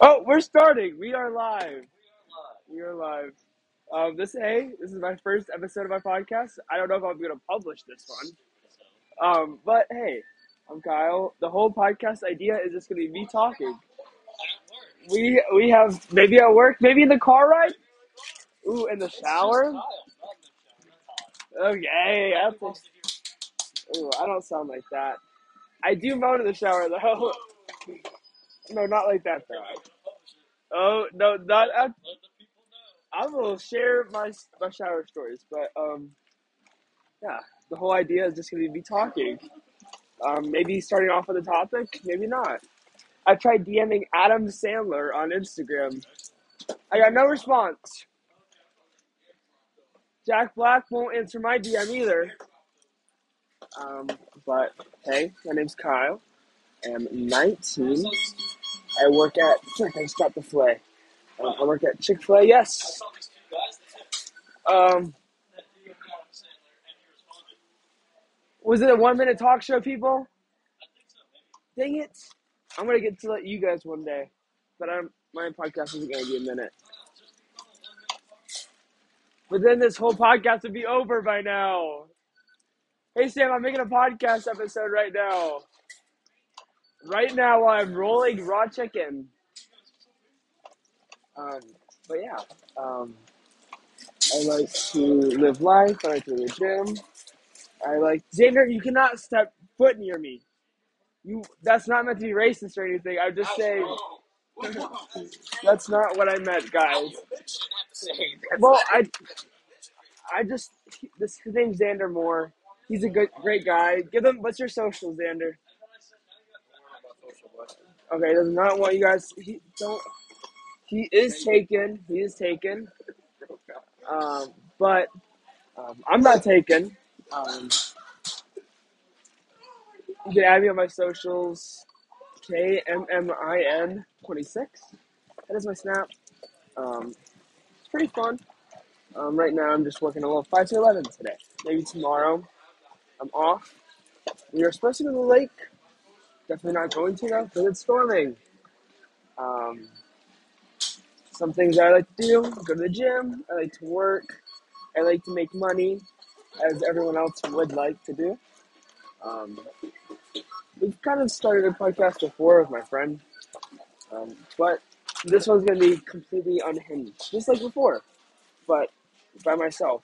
Oh, we're starting. We are live. We are live. Um, this hey, this is my first episode of my podcast. I don't know if I'm going to publish this one. Um, but hey, I'm Kyle. The whole podcast idea is just going to be me talking. We we have maybe at work, maybe in the car ride. Ooh, in the shower. Okay, that's a, ooh, I don't sound like that. I do moan in the shower though. No, not like that though. Oh no, not. I, I will share my my shower stories, but um, yeah, the whole idea is just gonna be talking. Um, maybe starting off with a topic, maybe not. I tried DMing Adam Sandler on Instagram. I got no response. Jack Black won't answer my DM either. Um, but hey, my name's Kyle. I'm 19. I work at. Sure, I stopped the flay. Um, I work at Chick Fil A. Yes. Um, was it a one minute talk show, people? Dang it! I'm gonna get to let you guys one day, but I'm my podcast isn't gonna be a minute. But then this whole podcast would be over by now. Hey Sam, I'm making a podcast episode right now. Right now, I'm rolling raw chicken. Um, but yeah, um, I like to live life. I like to go to the gym. I like Xander. You cannot step foot near me. You. That's not meant to be racist or anything. I'm just saying. That's not what I meant, guys. Well, I, I just this his name's Xander Moore. He's a good, great guy. Give him. What's your social, Xander? Okay, does not want you guys. He don't. He is taken. He is taken. Um, but um, I'm not taken. Um, you can add me on my socials. K M M I N twenty six. That is my snap. Um, it's pretty fun. Um, right now, I'm just working a little five to eleven today. Maybe tomorrow, I'm off. We are supposed to go to the lake. Definitely not going to though because it's storming. Um, some things I like to do: go to the gym. I like to work. I like to make money, as everyone else would like to do. Um, we've kind of started a podcast before with my friend, um, but this one's gonna be completely unhinged, just like before, but by myself.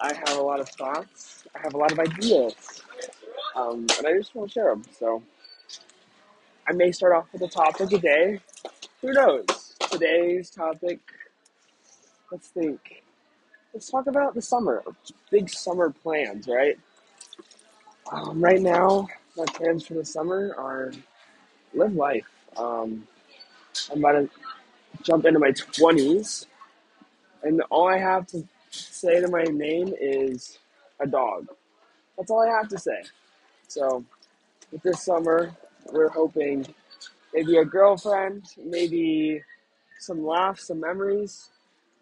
I have a lot of thoughts. I have a lot of ideas, um, and I just want to share them. So I may start off with a topic a day. Who knows? Today's topic. Let's think. Let's talk about the summer. Big summer plans, right? Um, right now, my plans for the summer are live life. Um, I'm about to jump into my 20s, and all I have to say to my name is a dog. That's all I have to say. So, with this summer, we're hoping maybe a girlfriend, maybe some laughs, some memories.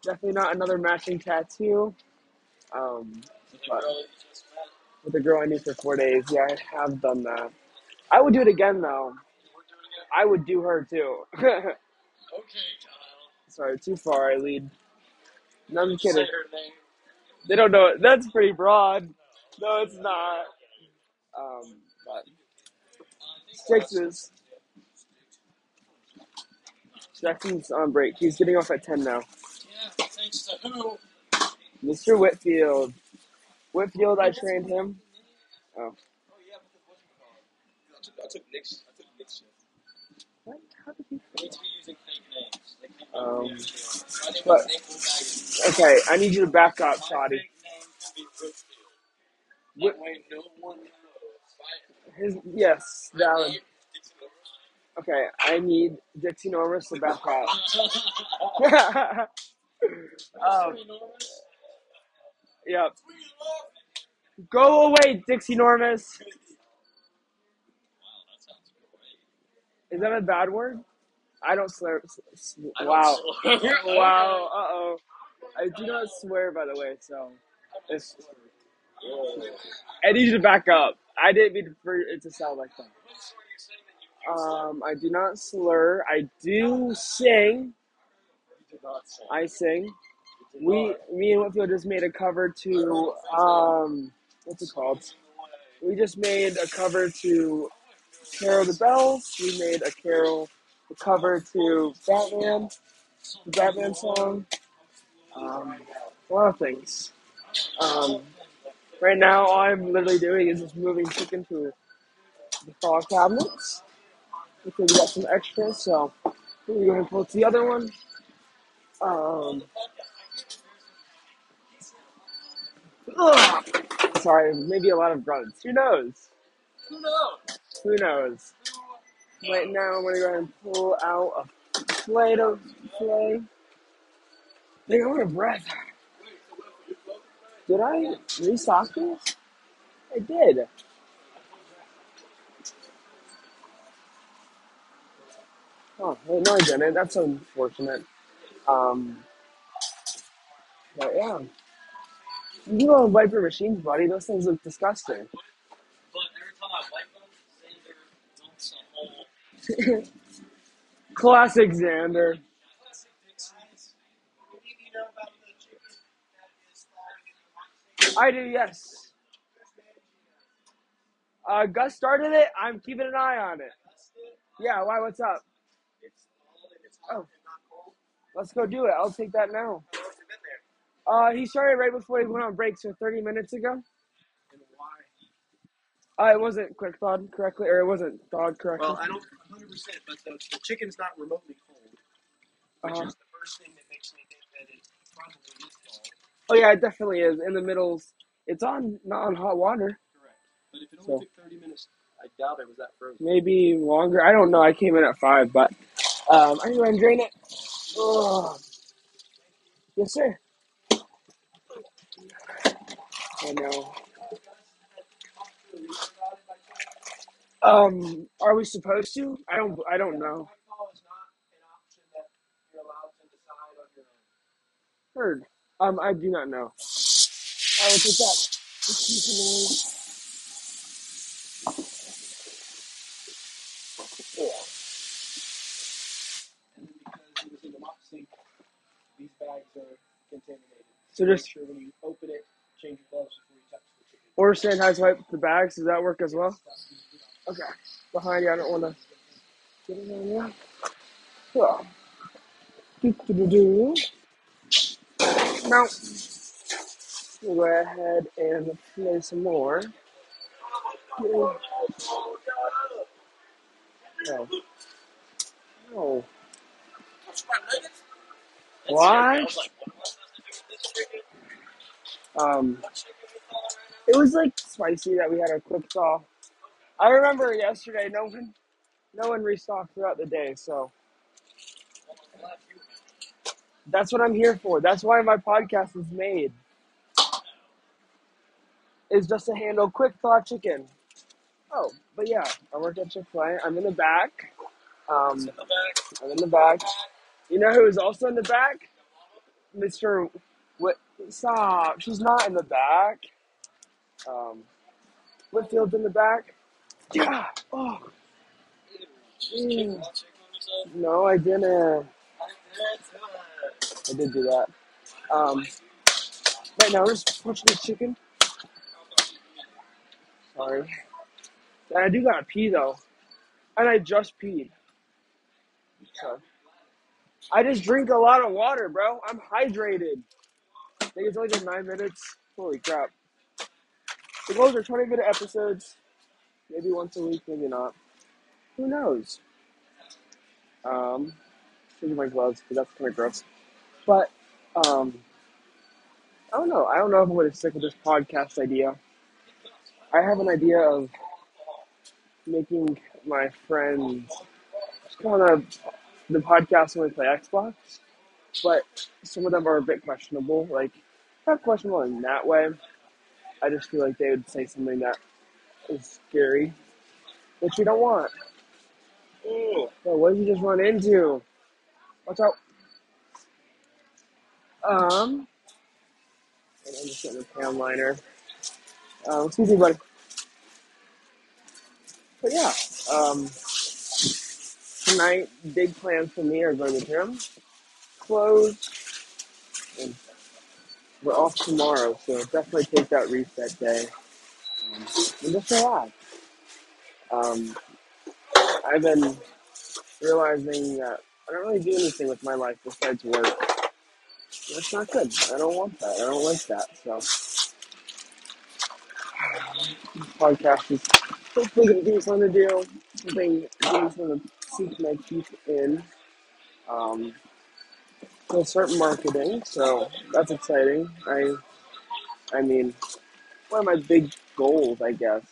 Definitely not another matching tattoo. Um, but with the girl I knew for four days, yeah, I have done that. I would do it again though. I would do her too. Okay, Kyle. Sorry, too far. I lead. No, I'm kidding. They don't know it. That's pretty broad. No, it's not. Um, but Sixes. Jackson's on break. He's getting off at ten now. Yeah, thanks to who? Mr. Whitfield. Whitfield, I trained him. Oh, Oh yeah, I took, Nick's. I took Nick's what? How did he? I need to be using fake names. Like Um. My but-. Okay, I need you to back up, My Shoddy. way no one. My, His yes, valid. name is Dixon Okay, I need Dixie Norris to back up. Um, yep. Go away, Dixie Normus. Wow, that sounds great. Is that a bad word? I don't swear. s- s- I don't Wow. swear. wow. Uh oh. I do not swear, by the way. So, it's, I need you to back up. I didn't mean for it to sound like that. Um, I do not slur. I do sing. I sing. We, me and Whitfield just made a cover to um, what's it called? We just made a cover to Carol the Bells. We made a Carol a cover to Batman, the Batman song. Um, a lot of things. Um, right now, all I'm literally doing is just moving chicken to the file cabinets because we got some extras. So we're going to pull to the other one. Um, sorry, maybe a lot of grunts. Who knows? Who knows? Who knows? Right now, I'm gonna go ahead and pull out a plate of play. Think I'm out of breath. Did I restock this? I did. Oh, no, I didn't. That's unfortunate. Um, but yeah. You go on Viper machines, buddy. Those things look disgusting. But every time I wipe them, Xander dumps a whole. Classic Xander. You know about the chicken that is thawing in the I do, yes. Uh, Gus started it. I'm keeping an eye on it. Yeah, why? What's up? It's thawed and it's Oh. hot and not cold. Let's go do it. I'll take that now. How long has it been there? Uh, he started right before he went on break, so 30 minutes ago. And why? Uh, it wasn't quick thawed correctly, or it wasn't thawed correctly. Well, I don't 100%, but the, the chicken's not remotely cold, which Uh-huh. is the first thing that makes me think that it probably is. Oh yeah, it definitely is. In the middles, it's on not on hot water. Correct. But if it So- only took 30 minutes, I doubt it was that frozen. Maybe longer. I don't know. I came in at five, but um, I can go ahead drain it. Ugh. Yes, sir. I know. Um, are we supposed to? I don't. I don't know. Alcohol is not an option that you're allowed to decide on your own. Heard. Um, I do not know. I will take that. Excuse me. Yeah. In. So just sure when you open it, change your gloves before you touch the chicken. or sanitize wipe the bags. Does that work as well? Okay. Behind you. I don't want to get. Do do do do. Now we'll go ahead and play some more. Oh. Oh. Why? Um, it was like spicy that we had a quick thaw. I remember yesterday, no one, no one restocked throughout the day, so that's what I'm here for. That's why my podcast is made. Is just to handle quick thaw chicken. Oh, but yeah, I work at Chick Fil A. I'm in the back. Um, I'm in the back. You know who is also in the back? Mr. Whit. Stop. She's not in the back. Um, Whitfield's in the back. Yeah. Oh. Mm. No, I didn't. I did do that. Um, right now, we're just punching the chicken. Sorry. And I do gotta pee though. And I just peed. So. I just drink a lot of water, bro. I'm hydrated. I think it's only been nine minutes. Holy crap. The goals are 20 minute episodes. Maybe once a week, maybe not. Who knows? Um, these my gloves, because that's kind of gross. But, um, I don't know. I don't know if I'm going to stick with this podcast idea. I have an idea of making my friends just kind of the podcast when we play Xbox, but some of them are a bit questionable. Like, not questionable in that way. I just feel like they would say something that is scary, which you don't want. Oh, what did you just run into? Watch out. Um, and I'm just getting a pan liner. Um, excuse me, buddy. But yeah, um, tonight, big plans for me are going to gym, clothes, and we're off tomorrow, so definitely take that reset day um, and just relax. Um, I've been realizing that I don't really do anything with my life besides work. That's not good. I don't want that. I don't like that. So, podcast is hopefully going to me something to do. Something something to sink my teeth in. Um, will start marketing, so that's exciting. I, I mean, one of my big goals, I guess,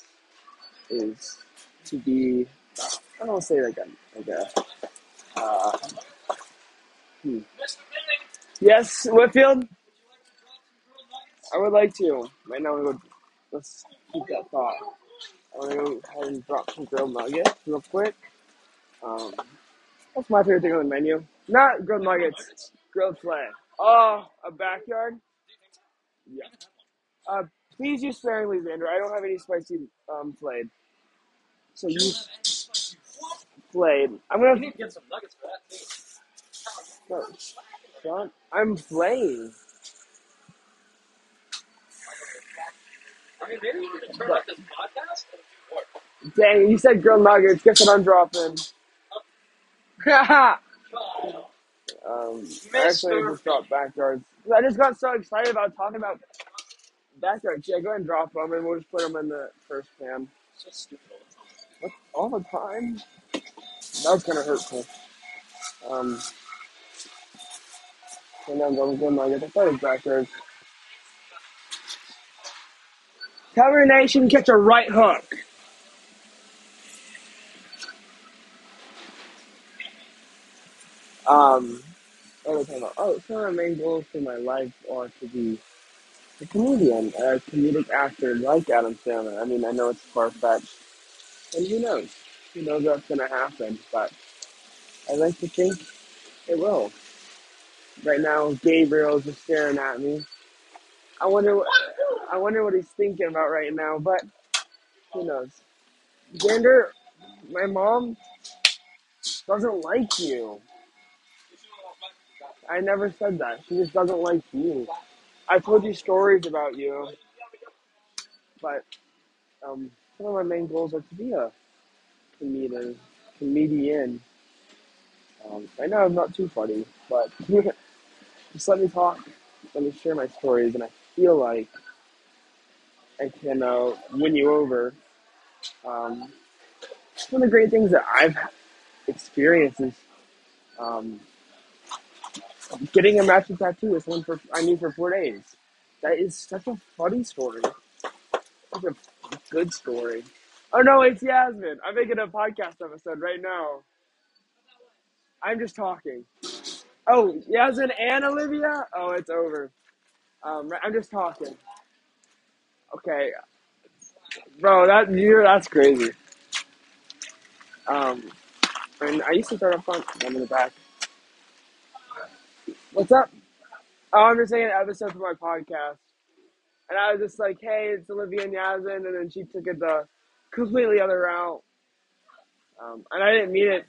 is to be. I don't want to say like a like a. Uh, hmm. Yes, Whitfield. would? I would like to. Right now, we go. Let's keep that thought. I want to go ahead and drop some grilled nuggets real quick. Um, that's my favorite thing on the menu. Not grilled nuggets, grilled filet. Oh, a backyard. Yeah. Uh, please use sparingly, Xander. I don't have any spicy um, flayed. So You flayed. I'm gonna. get some nuggets for that too. I'm playing. I mean, maybe we can turn off this podcast and do more. Dang, you said grilled nuggets. Guess what I'm dropping? Um, I actually just dropped backyards. I just got so excited about talking about backyards. Yeah, go ahead and drop them, and we'll just put them in the first pan. so stupid What, all the time. all the time? That was kind of hurtful. Um, and I'm going to it was backyards. Cover Nation, catch a right hook. Um? Oh, some of my main goals for my life are to be a comedian, a comedic actor like Adam Sandler. I mean, I know it's far fetched, and who knows? Who knows what's going to happen? But I like to think it will. Right now, Gabriel's just staring at me. I wonder what I wonder what he's thinking about right now, but who knows? Xander, my mom doesn't like you. I never said that. She just doesn't like you. I've told you stories about you, but um, some of my main goals are to be a comedian. Comedian. Um, I know I'm not too funny, but just let me talk. Let me share my stories, and I feel like I can uh, win you over. Um, one of the great things that I've experienced is um, getting a matching tattoo with someone for I knew for four days. That is such a funny story. Such a good story. Oh no, it's Yasmin. I'm making a podcast episode right now. I'm just talking. Oh, Yasmin and Olivia? Oh, it's over. Um, I'm just talking. Okay, bro, that you that's crazy. Um, and I used to start up front. I'm in the back. What's up? Oh, I'm just saying an episode for my podcast. And I was just like, hey, it's Olivia and Yasmin. And then she took it the completely other route. Um, and I didn't mean it.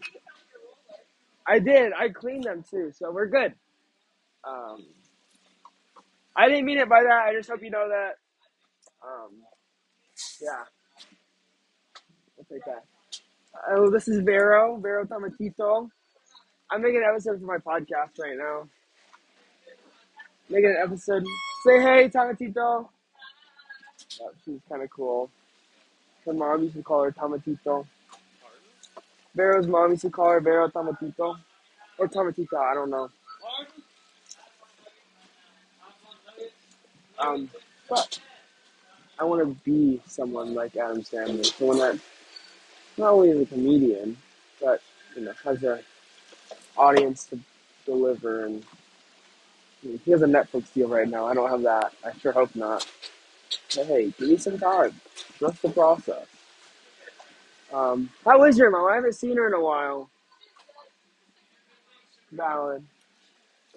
I did. I cleaned them too. So we're good. Um, I didn't mean it by that. I just hope you know that. Um, yeah. I'll take that. Oh, this is Vero, Vero Tomatito. I'm making an episode for my podcast right now. Making an episode. Say hey, Tomatito. Oh, she's kind of cool. Her mom used to call her Tomatito. Vero's mom used to call her Vero Tamatito. Or Tamatita, I don't know. Um, but I want to be someone like Adam Sandler. Someone that not only is a comedian, but, you know, has a audience to deliver and he has a Netflix deal right now. I don't have that. I sure hope not. But hey, give me some time. Trust the process. Um, how is your mom? I haven't seen her in a while. Valid.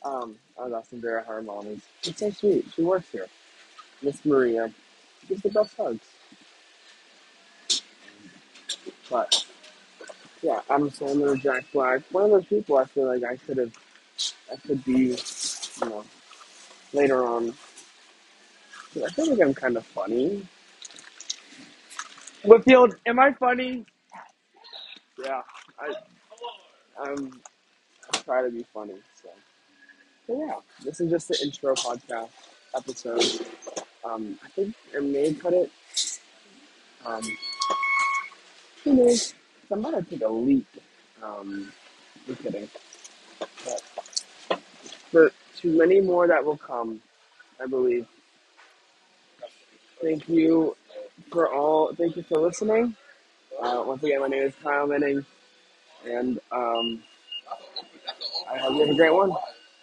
Um, I was asking Vera how her mom is. She's so sweet. She works here. Miss Maria. She gives the best hugs. But yeah, I'm Adam Sandler, Jack Black. One of those people I feel like I could have, I could be, you know, later on. I feel like I'm kind of funny. Whitfield, am I funny? Yeah, I, I'm, I try to be funny. So, yeah, this is just the intro podcast episode. Um, I think I may cut it. Um, who knows? I'm to take a leak. Um, I'm kidding. But for too many more that will come, I believe. Thank you for all. Thank you for listening. Uh, once again, my name is Kyle Manning, and um, I hope you have a great one.